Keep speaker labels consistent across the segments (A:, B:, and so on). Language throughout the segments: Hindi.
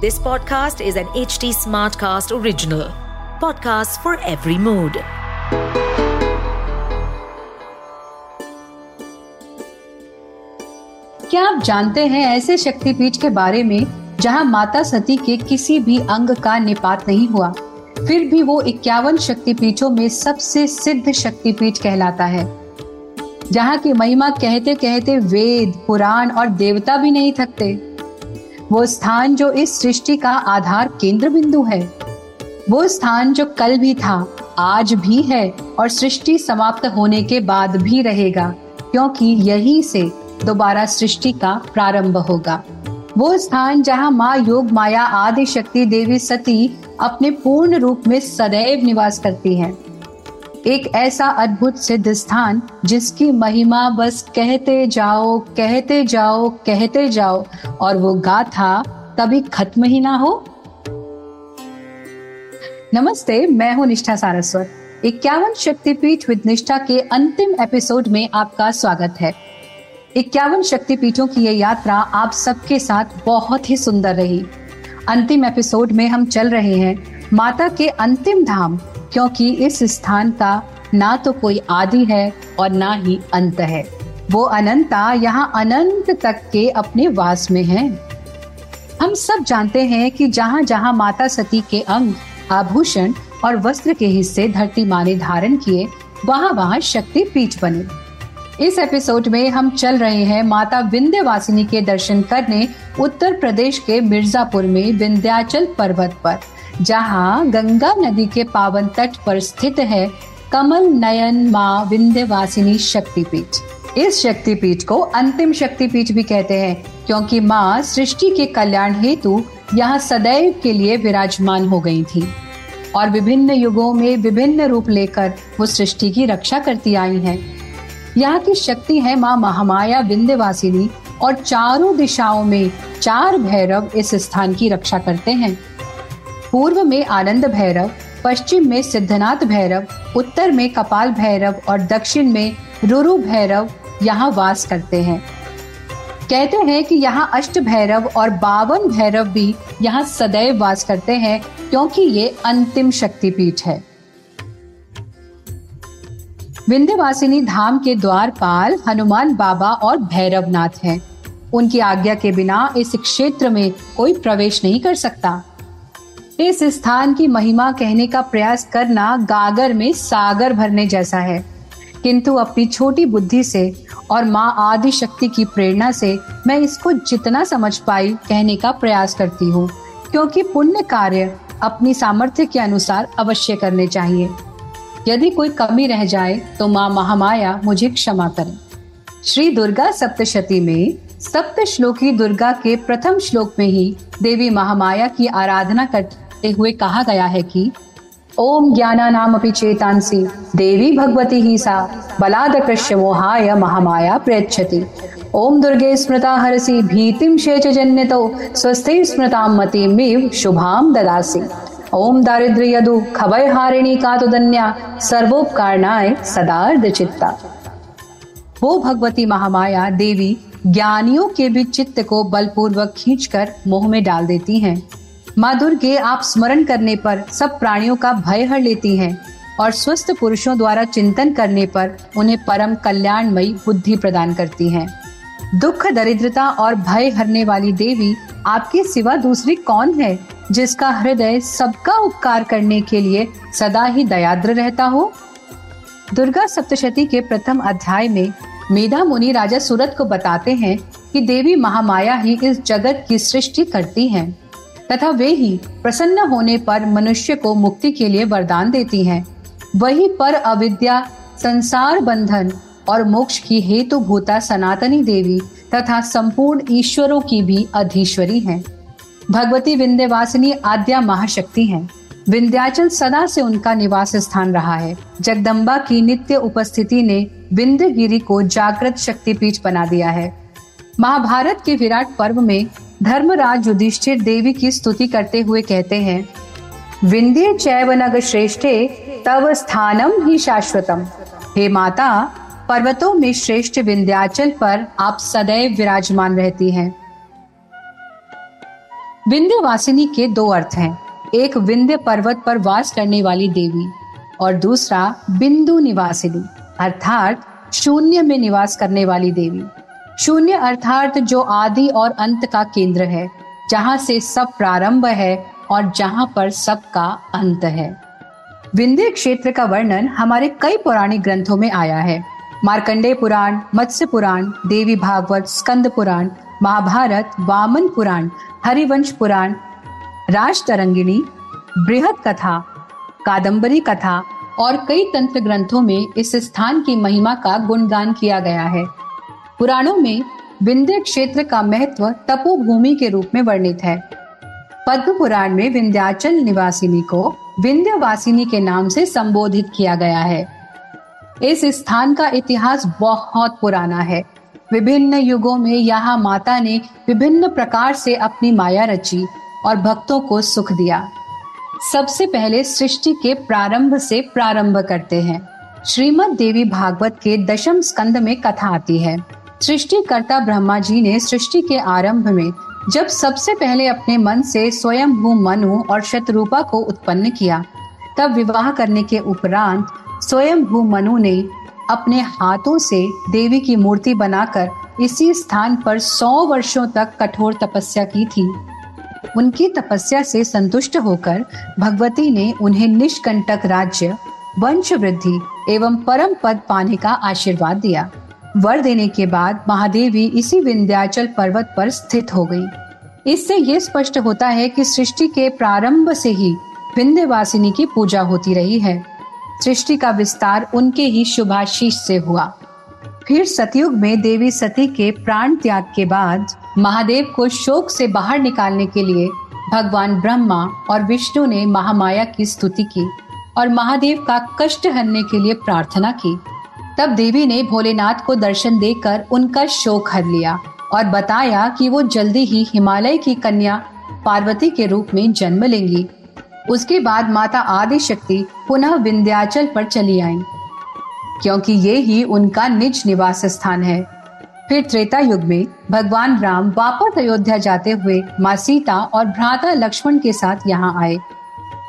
A: This podcast is an HT Smartcast original. Podcast for every mood.
B: क्या आप जानते हैं ऐसे शक्तिपीठ के बारे में जहाँ माता सती के किसी भी अंग का निपात नहीं हुआ फिर भी वो इक्यावन शक्तिपीठों में सबसे सिद्ध शक्तिपीठ कहलाता है जहाँ की महिमा कहते कहते वेद, पुराण और देवता भी नहीं थकते वो स्थान जो इस सृष्टि का आधार केंद्र बिंदु है वो स्थान जो कल भी था, आज भी है और सृष्टि समाप्त होने के बाद भी रहेगा, क्योंकि यही से दोबारा सृष्टि का प्रारंभ होगा वो स्थान जहाँ माँ योग, माया आदि शक्ति देवी सती अपने पूर्ण रूप में सदैव निवास करती हैं। एक ऐसा अद्भुत सिद्ध स्थान जिसकी महिमा बस कहते जाओ कहते जाओ कहते जाओ, और वो गाथा कभी खत्म ही ना हो। नमस्ते, मैं हूँ निष्ठा सारस्वत इक्यावन शक्तिपीठ विद निष्ठा के अंतिम एपिसोड में आपका स्वागत है। इक्यावन शक्तिपीठों की ये यात्रा आप सबके साथ बहुत ही सुंदर रही। अंतिम एपिसोड में हम चल रहे हैं माता के अंतिम धाम। क्योंकि इस स्थान का ना तो कोई आदि है और ना ही अंत है। वो अनंता यहाँ अनंत तक के अपने वास में है। हम सब जानते हैं कि जहाँ जहाँ माता सती के अंग, आभूषण और वस्त्र के हिस्से धरती माँ ने धारण किए वहाँ वहाँ शक्ति पीठ बने। इस एपिसोड में हम चल रहे हैं माता विंध्यवासिनी के दर्शन करने उत्तर प्रदेश के मिर्जापुर में विंध्याचल पर्वत पर। जहाँ गंगा नदी के पावन तट पर स्थित है कमल नयन माँ विंध्यवासिनी शक्तिपीठ। इस शक्तिपीठ को अंतिम शक्तिपीठ भी कहते हैं, क्योंकि माँ सृष्टि के कल्याण हेतु यहाँ सदैव के लिए विराजमान हो गई थी। और विभिन्न युगों में विभिन्न रूप लेकर वो सृष्टि की रक्षा करती आई हैं। यहाँ की शक्ति है माँ महामाया विंध्यवासिनी और चारों दिशाओं में चार भैरव इस स्थान की रक्षा करते हैं। पूर्व में आनंद भैरव, पश्चिम में सिद्धनाथ भैरव, उत्तर में कपाल भैरव और दक्षिण में रुरु भैरव यहाँ वास करते हैं। कहते हैं कि यहाँ अष्ट भैरव और बावन भैरव भी यहाँ सदैव वास करते हैं क्योंकि ये अंतिम शक्तिपीठ है। विंध्यवासिनी धाम के द्वारपाल हनुमान बाबा और भैरवनाथ हैं। उनकी आज्ञा के बिना इस क्षेत्र में कोई प्रवेश नहीं कर सकता। इस स्थान की महिमा कहने का प्रयास करना गागर में सागर भरने जैसा है। किंतु अपनी छोटी बुद्धि से और माँ आदि शक्ति की प्रेरणा से मैं इसको जितना समझ पाई कहने का प्रयास करती हूँ, क्योंकि पुण्य कार्य अपनी सामर्थ्य के अनुसार अवश्य करने चाहिए। यदि कोई कमी रह जाए तो माँ महामाया मुझे क्षमा करे। श्री दुर्गा सप्तशती में सप्त श्लोकी दुर्गा के प्रथम श्लोक में ही देवी महामाया की आराधना करते करते हुए कहा गया है कि, ओम ज्ञाना नाम अपि चेतांसी, देवी भगवती ही सा बलाद कृष्य मोहाय महामाया प्रयच्छति। ओम दुर्गे स्मृता हरसी भीतिम शेच जन्य तो स्वस्थ स्मृता मतिमिव शुभाम ददासी। ओम दारिद्र्य यदु खबर हारिणी का तो धन्या सर्वोपकारणाय सदार्ध चित्ता वो भगवती महामाया देवी, ज्ञानियों के भी चित्त को बलपूर्वक खींचकर मोह में डाल देती हैं। माँ दुर्गे आप स्मरण करने पर सब प्राणियों का भय हर लेती हैं और स्वस्थ पुरुषों द्वारा चिंतन करने पर उन्हें परम कल्याणमयी बुद्धि प्रदान करती हैं। दुख, दरिद्रता और भय हरने वाली देवी आपके सिवा दूसरी कौन है, जिसका हृदय सबका उपकार करने के लिए सदा ही दयाद्र रहता हो दुर्गा सप्तशती के प्रथम अध्याय में मेधा मुनि राजा सूरत को बताते हैं कि देवी महामाया ही इस जगत की सृष्टि करती हैं। तथा वे ही प्रसन्न होने पर मनुष्य को मुक्ति के लिए वरदान देती हैं वही पर अविद्या, संसार बंधन और मोक्ष की हेतु भूता सनातनी देवी तथा संपूर्ण ईश्वरों की भी अधीश्वरी हैं। भगवती विंध्यवासिनी आद्या महाशक्ति हैं। विंध्याचल सदा से उनका निवास स्थान रहा है जगदम्बा की नित्य उपस्थिति ने विंध्य गिरी को जागृत शक्तिपीठ बना दिया है महाभारत के विराट पर्व में धर्मराज युधिष्ठिर देवी की स्तुति करते हुए कहते हैं, विंध्य चैव नग श्रेष्ठे तव स्थानम ही शाश्वतम। हे माता, पर्वतों में श्रेष्ठ विंध्याचल पर आप सदैव विराजमान रहती हैं। विंध्यवासिनी के दो अर्थ हैं, एक विंध्य पर्वत पर वास करने वाली देवी और दूसरा बिंदु निवासिनी, अर्थात शून्य में निवास करने वाली देवी। शून्य अर्थात जो आदि और अंत का केंद्र है, जहाँ से सब प्रारंभ है और जहाँ पर सब का अंत है। विंध्य क्षेत्र का वर्णन हमारे कई पौराणिक ग्रंथों में आया है। मार्कंडेय पुराण, मत्स्य पुराण, देवी भागवत, स्कंद पुराण, महाभारत, वामन पुराण, हरिवंश पुराण राज तरंगिणी बृहद कथा कादम्बरी कथा और कई तंत्र ग्रंथों में इस स्थान की महिमा का गुणगान किया गया है। पुराणों में विंध्य क्षेत्र का महत्व तपोभूमि के रूप में वर्णित है। पद्म पुराण में विंध्याचल निवासिनी को विंध्यवासिनी के नाम से संबोधित किया गया है। इस स्थान का इतिहास बहुत पुराना है। विभिन्न युगों में यहाँ माता ने विभिन्न प्रकार से अपनी माया रची और भक्तों को सुख दिया। सबसे पहले सृष्टि के प्रारंभ से प्रारंभ करते हैं। श्रीमद देवी भागवत के दशम स्कंद में कथा आती है। सृष्टिकर्ता ब्रह्मा जी ने सृष्टि के आरंभ में, जब सबसे पहले अपने मन से स्वयं भू मनु और शत्रुपा को उत्पन्न किया, तब विवाह करने के उपरांत स्वयं भू मनु ने अपने हाथों से देवी की मूर्ति बनाकर इसी स्थान पर सौ वर्षों तक कठोर तपस्या की थी। उनकी तपस्या से संतुष्ट होकर भगवती ने उन्हें निष्कंटक राज्य वंश वृद्धि एवं परम पद पाने का आशीर्वाद दिया। वर देने के बाद महादेवी इसी विंध्याचल पर्वत पर स्थित हो गई। इससे ये स्पष्ट होता है कि सृष्टि के प्रारंभ से ही विंध्यवासिनी की पूजा होती रही है। सृष्टि का विस्तार उनके ही शुभाशीष से हुआ। फिर सतयुग में देवी सती के प्राण त्याग के बाद महादेव को शोक से बाहर निकालने के लिए भगवान ब्रह्मा और विष्णु ने महामाया की स्तुति की और महादेव का कष्ट हरने के लिए प्रार्थना की। तब देवी ने भोलेनाथ को दर्शन देकर उनका शोक हर लिया और बताया कि वो जल्दी ही हिमालय की कन्या पार्वती के रूप में जन्म लेंगी। उसके बाद माता आदि शक्ति पुनः विंध्याचल पर चली आई, क्योंकि ये ही उनका निज निवास स्थान है। फिर त्रेता युग में भगवान राम वापस अयोध्या जाते हुए माँ सीता और भ्राता लक्ष्मण के साथ यहाँ आए।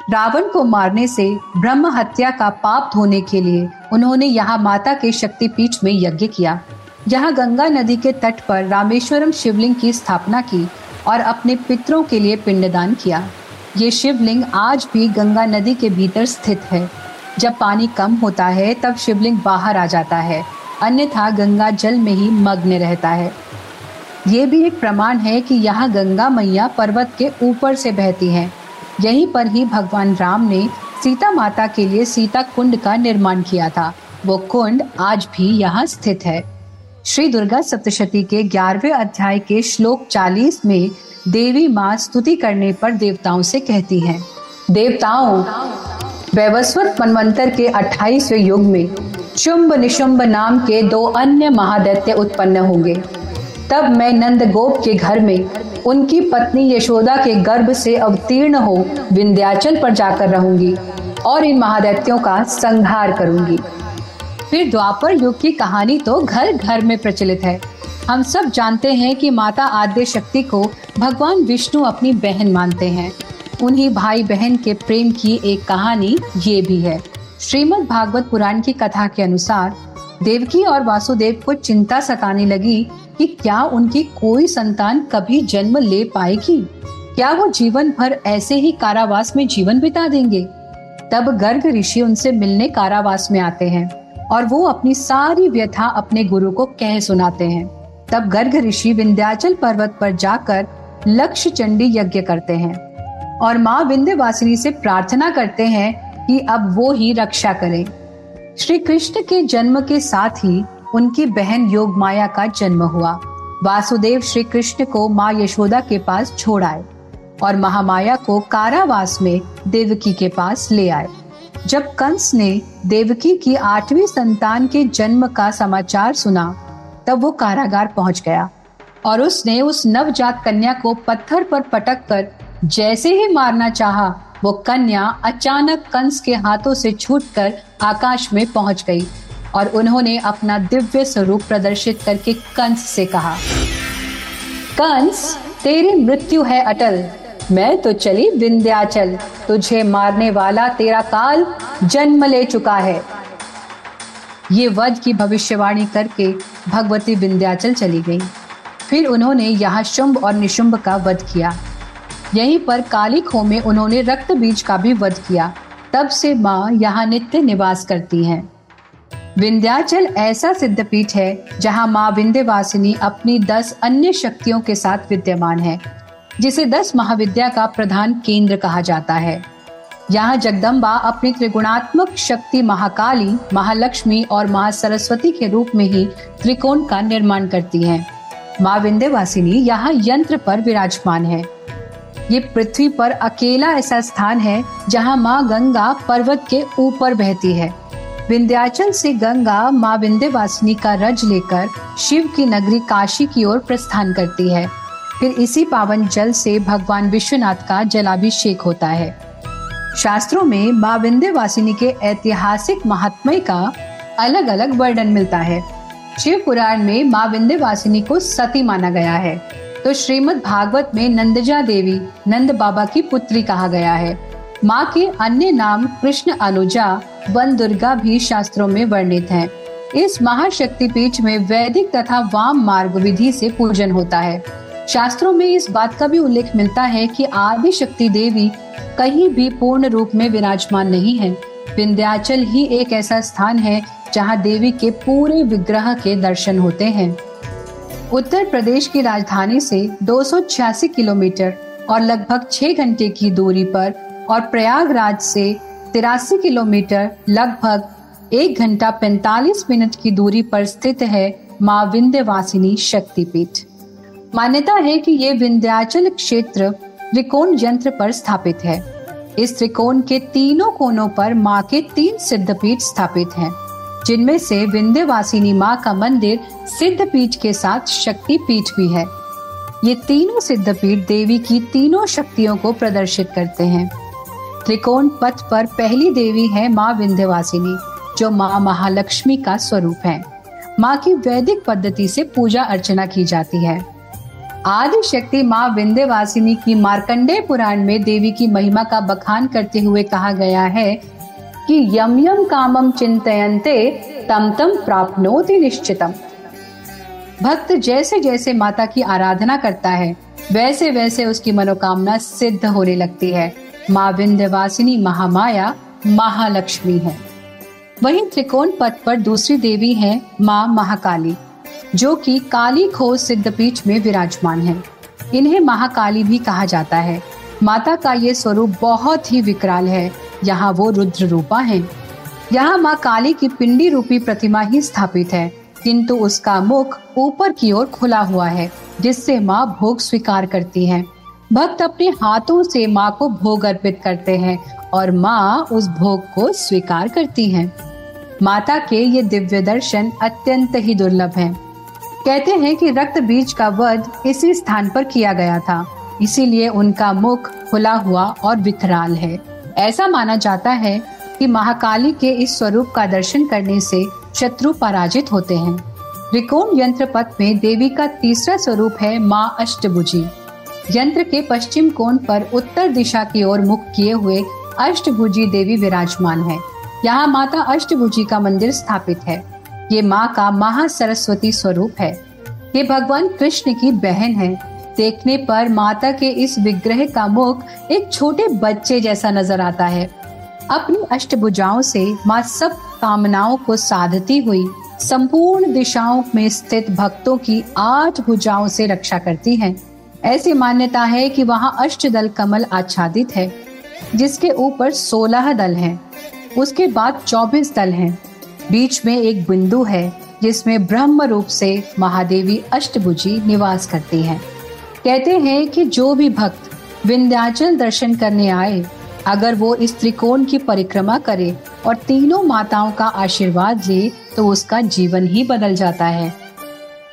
B: रावण को मारने से ब्रह्म हत्या का पाप धोने के लिए उन्होंने यहाँ माता के शक्तिपीठ में यज्ञ किया। यहाँ गंगा नदी के तट पर रामेश्वरम शिवलिंग की स्थापना की और अपने पितरों के लिए पिंडदान किया। ये शिवलिंग आज भी गंगा नदी के भीतर स्थित है। जब पानी कम होता है, तब शिवलिंग बाहर आ जाता है। अन्यथा गंगा जल में ही मग्न रहता है। ये भी एक प्रमाण है कि यहाँ गंगा मैया पर्वत के ऊपर से बहती हैं। यहीं पर ही भगवान राम ने सीता माता के लिए सीता कुंड का निर्माण किया था। वो कुंड आज भी यहाँ स्थित है। श्री दुर्गा सप्तशती के ग्यारहवें अध्याय के श्लोक 40 में देवी माँ स्तुति करने पर देवताओं से कहती हैं, देवताओं, वैवस्वत मनवंतर के 28वें युग में शुंभ निशुंभ नाम के दो अन्य महादैत्य उत्पन्न होंगे। तब मैं नंद गोप के घर में उनकी पत्नी यशोदा के गर्भ से अवतीर्ण हो विंध्याचल पर जाकर रहूँगी और इन महादैत्यों का संहार करूँगी। फिर द्वापर युग की कहानी तो घर घर में प्रचलित है। हम सब जानते हैं कि माता आद्य शक्ति को भगवान विष्णु अपनी बहन मानते हैं। उन्हीं भाई बहन के प्रेम की एक कहानी ये भी है। श्रीमद् भागवत पुराण की कथा के अनुसार देवकी और वासुदेव को चिंता सताने लगी कि क्या उनकी कोई संतान कभी जन्म ले पाएगी? क्या वो जीवन भर ऐसे ही कारावास में जीवन बिता देंगे? तब गर्ग ऋषि उनसे मिलने कारावास में आते हैं और वो अपनी सारी व्यथा अपने गुरु को कह सुनाते हैं। तब गर्ग ऋषि विंध्याचल पर्वत पर जाकर लक्ष्य चंडी यज्ञ करते हैं और माँ विंध्यवासिनी से प्रार्थना करते हैं कि अब वो ही रक्षा करें। श्री कृष्ण के जन्म के साथ ही उनकी बहन योग माया का जन्म हुआ। वासुदेव श्री कृष्ण को माँ यशोदा के पास छोड़ आए और महामाया को कारावास में देवकी के पास ले आए। जब कंस ने देवकी की आठवीं संतान के जन्म का समाचार सुना तब वो कारागार पहुँच गया और उसने उस नवजात कन्या को पत्थर पर पटक कर जैसे ही मारना चाहा, वो कन्या अचानक कंस के हाथों से छूटकर आकाश में पहुँच गई और उन्होंने अपना दिव्य स्वरूप प्रदर्शित करके कंस से कहा, कंस, तेरी मृत्यु है अटल। मैं तो चली विंध्याचल। तुझे मारने वाला तेरा काल जन्म ले चुका है। ये वध की भविष्यवाणी करके भगवती विंध्याचल चली गई। फिर उन्होंने यहाँ शुंभ और निशुंभ का वध किया। यहीं पर काली खो में उन्होंने रक्त बीज का भी वध किया तब से माँ यहाँ नित्य निवास करती हैं। विंध्याचल ऐसा सिद्धपीठ है, जहाँ माँ विंध्यवासिनी अपनी दस अन्य शक्तियों के साथ विद्यमान है, जिसे दस महाविद्या का प्रधान केंद्र कहा जाता है यहाँ जगदम्बा अपनी त्रिगुणात्मक शक्ति महाकाली, महालक्ष्मी और माँ सरस्वती के रूप में ही त्रिकोण का निर्माण करती हैं। माँ विंध्यवासिनी यहाँ यंत्र पर विराजमान है ये पृथ्वी पर अकेला ऐसा स्थान है जहाँ माँ गंगा पर्वत के ऊपर बहती है। विंध्याचल से गंगा माँ विंध्यवासिनी का रज लेकर शिव की नगरी काशी की ओर प्रस्थान करती है। फिर इसी पावन जल से भगवान विश्वनाथ का जलाभिषेक होता है। शास्त्रों में माँ विंध्यवासिनी के ऐतिहासिक महात्म्य का अलग अलग वर्णन मिलता है। शिव पुराण में माँ विंध्यवासिनी को सती माना गया है। तो श्रीमद् भागवत में नंदजा देवी, नंद बाबा की पुत्री कहा गया है। माँ के अन्य नाम कृष्ण अनुजा वन दुर्गा भी शास्त्रों में वर्णित हैं। इस महाशक्ति पीठ में वैदिक तथा वाम मार्ग विधि से पूजन होता है। शास्त्रों में इस बात का भी उल्लेख मिलता है कि आदि शक्ति देवी कहीं भी पूर्ण रूप में विराजमान नहीं है। विंध्याचल ही एक ऐसा स्थान है जहाँ देवी के पूरे विग्रह के दर्शन होते हैं। उत्तर प्रदेश की राजधानी से दो सौ छियासी किलोमीटर और लगभग छह घंटे की दूरी पर और प्रयागराज से तिरासी किलोमीटर लगभग एक घंटा पैंतालीस मिनट की दूरी पर स्थित है माँ विंध्यवासिनी शक्तिपीठ। मान्यता है कि ये विंध्याचल क्षेत्र त्रिकोण यंत्र पर स्थापित है। इस त्रिकोण के तीनों कोनों पर माँ के तीन सिद्धपीठ स्थापित हैं, जिनमें से विंध्यवासिनी माँ का मंदिर सिद्ध पीठ के साथ शक्ति पीठ भी है। ये तीनों सिद्धपीठ देवी की तीनों शक्तियों को प्रदर्शित करते हैं। त्रिकोण पथ पर पहली देवी है माँ विंध्यवासिनी, जो माँ महालक्ष्मी का स्वरूप है। माँ की वैदिक पद्धति से पूजा अर्चना की जाती है। आदि शक्ति माँ विंध्यवासिनी की मार्कंडे पुराण में देवी की महिमा का बखान करते हुए कहा गया है कि यम यम कामम चिंतयन्ते तम तम प्राप्नोति निश्चितम। भक्त जैसे जैसे माता की आराधना करता है, वैसे वैसे उसकी मनोकामना सिद्ध होने लगती है। माँ विंध्यवासिनी महामाया, महालक्ष्मी है। वहीं त्रिकोण पथ पर दूसरी देवी है माँ महाकाली, जो कि काली खोज सिद्धपीठ में विराजमान है। इन्हें महाकाली भी कहा जाता है। माता का ये स्वरूप बहुत ही विकराल है। यहाँ वो रुद्र रूपा है। यहाँ माँ काली की पिंडी रूपी प्रतिमा ही स्थापित है। किंतु उसका मुख ऊपर की ओर खुला हुआ है, जिससे माँ भोग स्वीकार करती है। भक्त अपने हाथों से माँ को भोग अर्पित करते हैं और माँ उस भोग को स्वीकार करती है। माता के ये दिव्य दर्शन अत्यंत ही दुर्लभ हैं। कहते हैं कि रक्त बीज का वध इसी स्थान पर किया गया था, इसीलिए उनका मुख खुला हुआ और विकराल है। ऐसा माना जाता है कि महाकाली के इस स्वरूप का दर्शन करने से शत्रु पराजित होते हैं। त्रिकोण यंत्र पथ में देवी का तीसरा स्वरूप है माँ अष्टभुजी। यंत्र के पश्चिम कोण पर उत्तर दिशा की ओर मुख किए हुए अष्टभुजी देवी विराजमान है। यहाँ माता अष्टभुजी का मंदिर स्थापित है। ये माँ का महा सरस्वती स्वरूप है। ये भगवान कृष्ण की बहन है। देखने पर माता के इस विग्रह का मुख एक छोटे बच्चे जैसा नज़र आता है। अपनी अष्टभुजाओं से माँ सब कामनाओं को साधती हुई संपूर्ण दिशाओं में स्थित भक्तों की आठ भुजाओं से रक्षा करती है। ऐसी मान्यता है कि वहाँ अष्ट दल कमल आच्छादित है जिसके ऊपर सोलह दल हैं, उसके बाद चौबीस दल हैं, बीच में एक बिंदु है जिसमें ब्रह्म रूप से महादेवी अष्टभुजी निवास करती हैं। कहते हैं कि जो भी भक्त विंध्याचल दर्शन करने आए, अगर वो इस त्रिकोण की परिक्रमा करे और तीनों माताओं का आशीर्वाद ले तो उसका जीवन ही बदल जाता है।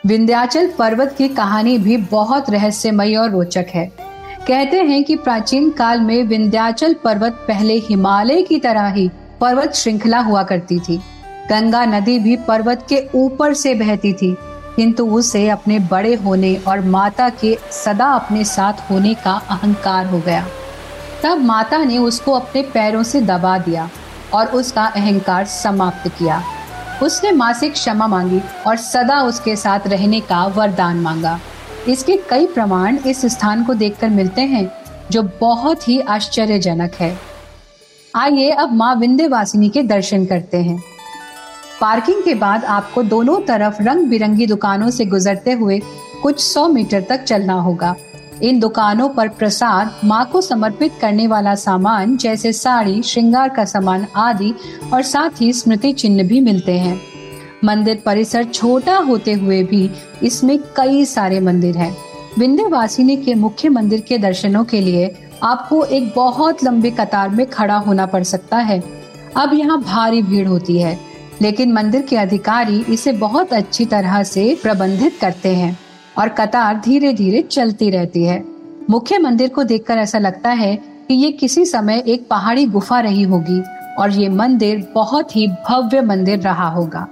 B: विंध्याचल पर्वत की कहानी भी बहुत रहस्यमय और रोचक है। कहते हैं कि प्राचीन काल में विंध्याचल पर्वत पहले हिमालय की तरह ही पर्वत श्रृंखला हुआ करती थी। गंगा नदी भी पर्वत के ऊपर से बहती थी। किंतु उसे अपने बड़े होने और माता के सदा अपने साथ होने का अहंकार हो गया। तब माता ने उसको अपने पैरों से दबा दिया और उसका अहंकार समाप्त किया। उसने माँ से क्षमा मांगी और सदा उसके साथ रहने का वरदान मांगा। इसके कई प्रमाण इस स्थान को देखकर मिलते हैं, जो बहुत ही आश्चर्यजनक है। आइए अब माँ विंध्यवासिनी के दर्शन करते हैं। पार्किंग के बाद आपको दोनों तरफ़ रंग बिरंगी दुकानों से गुजरते हुए कुछ सौ मीटर तक चलना होगा। इन दुकानों पर प्रसाद, माँ को समर्पित करने वाला सामान जैसे साड़ी, श्रृंगार का सामान आदि और साथ ही स्मृति चिन्ह भी मिलते हैं। मंदिर परिसर छोटा होते हुए भी इसमें कई सारे मंदिर हैं। विंध्यवासिनी के मुख्य मंदिर के दर्शनों के लिए आपको एक बहुत लंबी कतार में खड़ा होना पड़ सकता है। अब यहाँ भारी भीड़ होती है। लेकिन मंदिर के अधिकारी इसे बहुत अच्छी तरह से प्रबंधित करते हैं और कतार धीरे धीरे चलती रहती है। मुख्य मंदिर को देखकर ऐसा लगता है कि ये किसी समय एक पहाड़ी गुफा रही होगी और ये मंदिर बहुत ही भव्य मंदिर रहा होगा।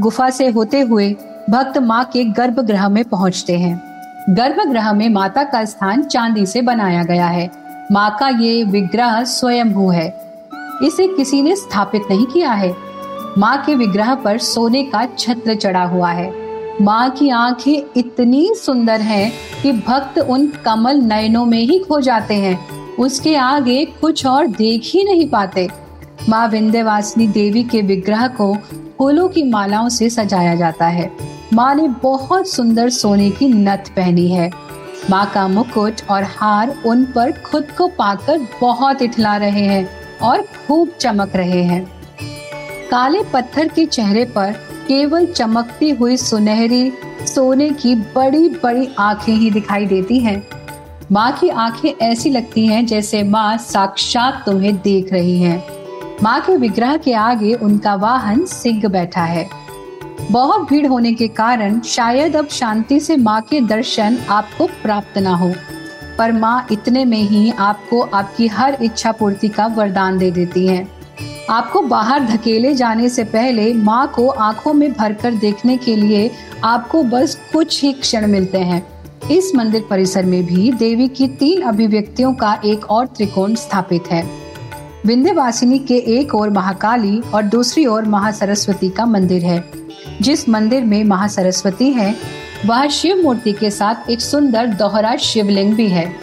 B: गुफा से होते हुए भक्त माँ के गर्भगृह में पहुँचते हैं। गर्भगृह में माता का स्थान चांदी से बनाया गया है। माँ का ये विग्रह स्वयंभू है। इसे किसी ने स्थापित नहीं किया है। माँ के विग्रह पर सोने का छत्र चढ़ा हुआ है। माँ की आँखें इतनी सुंदर हैं कि भक्त उन कमल नयनों में ही खो जाते हैं। उसके आगे कुछ और देख ही नहीं पाते। माँ विंध्यवासिनी देवी के विग्रह को फूलों की मालाओं से सजाया जाता है। माँ ने बहुत सुंदर सोने की नथ पहनी है। माँ का मुकुट और हार उन पर खुद को पाकर बहुत इठला रहे हैं और खूब चमक रहे हैं। काले पत्थर के चेहरे पर केवल चमकती हुई सुनहरी सोने की बड़ी बड़ी आँखें ही दिखाई देती हैं। माँ की आँखें ऐसी लगती हैं जैसे माँ साक्षात तुम्हें देख रही हैं। माँ के विग्रह के आगे उनका वाहन सिंह बैठा है बहुत भीड़ होने के कारण शायद अब शांति से माँ के दर्शन आपको प्राप्त ना हो पर माँ इतने में ही आपको आपकी हर इच्छा पूर्ति का वरदान दे देती हैं। आपको बाहर धकेले जाने से पहले माँ को आँखों में भरकर देखने के लिए आपको बस कुछ ही क्षण मिलते हैं। इस मंदिर परिसर में भी देवी की तीन अभिव्यक्तियों का एक और त्रिकोण स्थापित है। विंध्यवासिनी के एक ओर महाकाली और दूसरी ओर महासरस्वती का मंदिर है। जिस मंदिर में महासरस्वती है, वह शिव मूर्ति के साथ एक सुंदर दोहरा शिवलिंग भी है।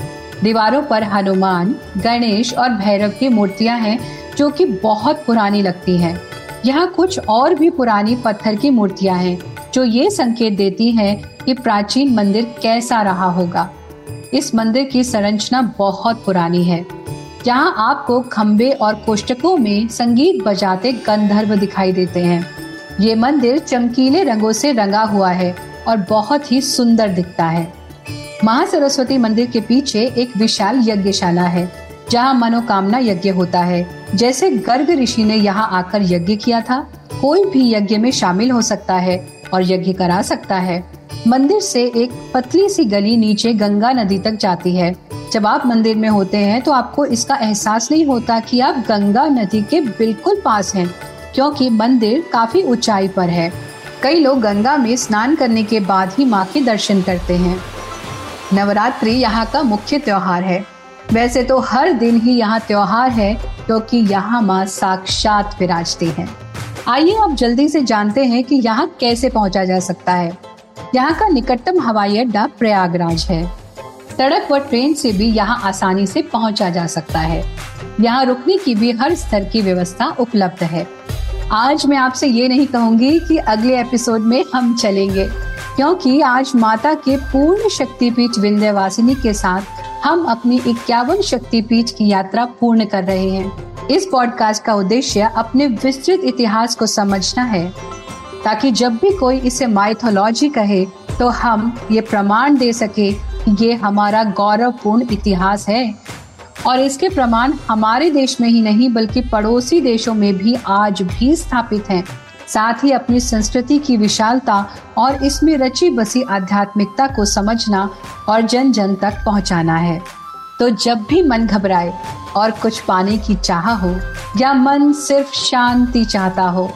B: दीवारों पर हनुमान, गणेश और भैरव की मूर्तियाँ हैं जो कि बहुत पुरानी लगती है। यहाँ कुछ और भी पुरानी पत्थर की मूर्तियाँ हैं, जो ये संकेत देती हैं कि प्राचीन मंदिर कैसा रहा होगा। इस मंदिर की संरचना बहुत पुरानी है। यहाँ आपको खम्बे और कोष्टकों में संगीत बजाते गंधर्व दिखाई देते हैं। ये मंदिर चमकीले रंगों से रंगा हुआ है और बहुत ही सुंदर दिखता है। महासरस्वती मंदिर के पीछे एक विशाल यज्ञशाला है। जहाँ मनोकामना यज्ञ होता है। जैसे गर्ग ऋषि ने यहाँ आकर यज्ञ किया था, कोई भी यज्ञ में शामिल हो सकता है और यज्ञ करा सकता है। मंदिर से एक पतली सी गली नीचे गंगा नदी तक जाती है। जब आप मंदिर में होते हैं तो आपको इसका एहसास नहीं होता कि आप गंगा नदी के बिल्कुल पास हैं, क्योंकि मंदिर काफ़ी ऊंचाई पर है। कई लोग गंगा में स्नान करने के बाद ही माँ के दर्शन करते हैं। नवरात्रि यहाँ का मुख्य त्योहार है। वैसे तो हर दिन ही यहाँ त्योहार है, क्योंकि तो यहाँ माँ साक्षात विराजती हैं। आइए अब जल्दी से जानते हैं कि यहाँ कैसे पहुँचा जा सकता है। यहाँ का निकटतम हवाई अड्डा प्रयागराज है। सड़क व ट्रेन से भी यहाँ आसानी से पहुँचा जा सकता है। यहाँ रुकने की भी हर स्तर की व्यवस्था उपलब्ध है। आज मैं आपसे ये नहीं कहूँगी कि अगले एपिसोड में हम चलेंगे, क्योंकि आज माता के पूर्ण शक्तिपीठ विंध्यवासिनी के साथ हम अपनी इक्यावन शक्तिपीठ की यात्रा पूर्ण कर रहे हैं। इस पॉडकास्ट का उद्देश्य अपने विस्तृत इतिहास को समझना है। ताकि जब भी कोई इसे माइथोलॉजी कहे तो हम ये प्रमाण दे सके कि ये हमारा गौरवपूर्ण इतिहास है। और इसके प्रमाण हमारे देश में ही नहीं, बल्कि पड़ोसी देशों में भी आज भी स्थापित हैं। साथ ही अपनी संस्कृति की विशालता और इसमें रची बसी आध्यात्मिकता को समझना और जन जन तक पहुंचाना है। तो जब भी मन घबराए और कुछ पाने की चाह हो या मन सिर्फ़ शांति चाहता हो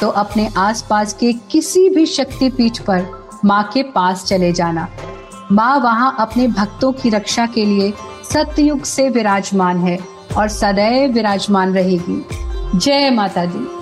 B: तो अपने आसपास के किसी भी शक्ति पीठ पर माँ के पास चले जाना। माँ वहाँ अपने भक्तों की रक्षा के लिए सत्ययुग से विराजमान है और सदैव विराजमान रहेगी। जय माता दी।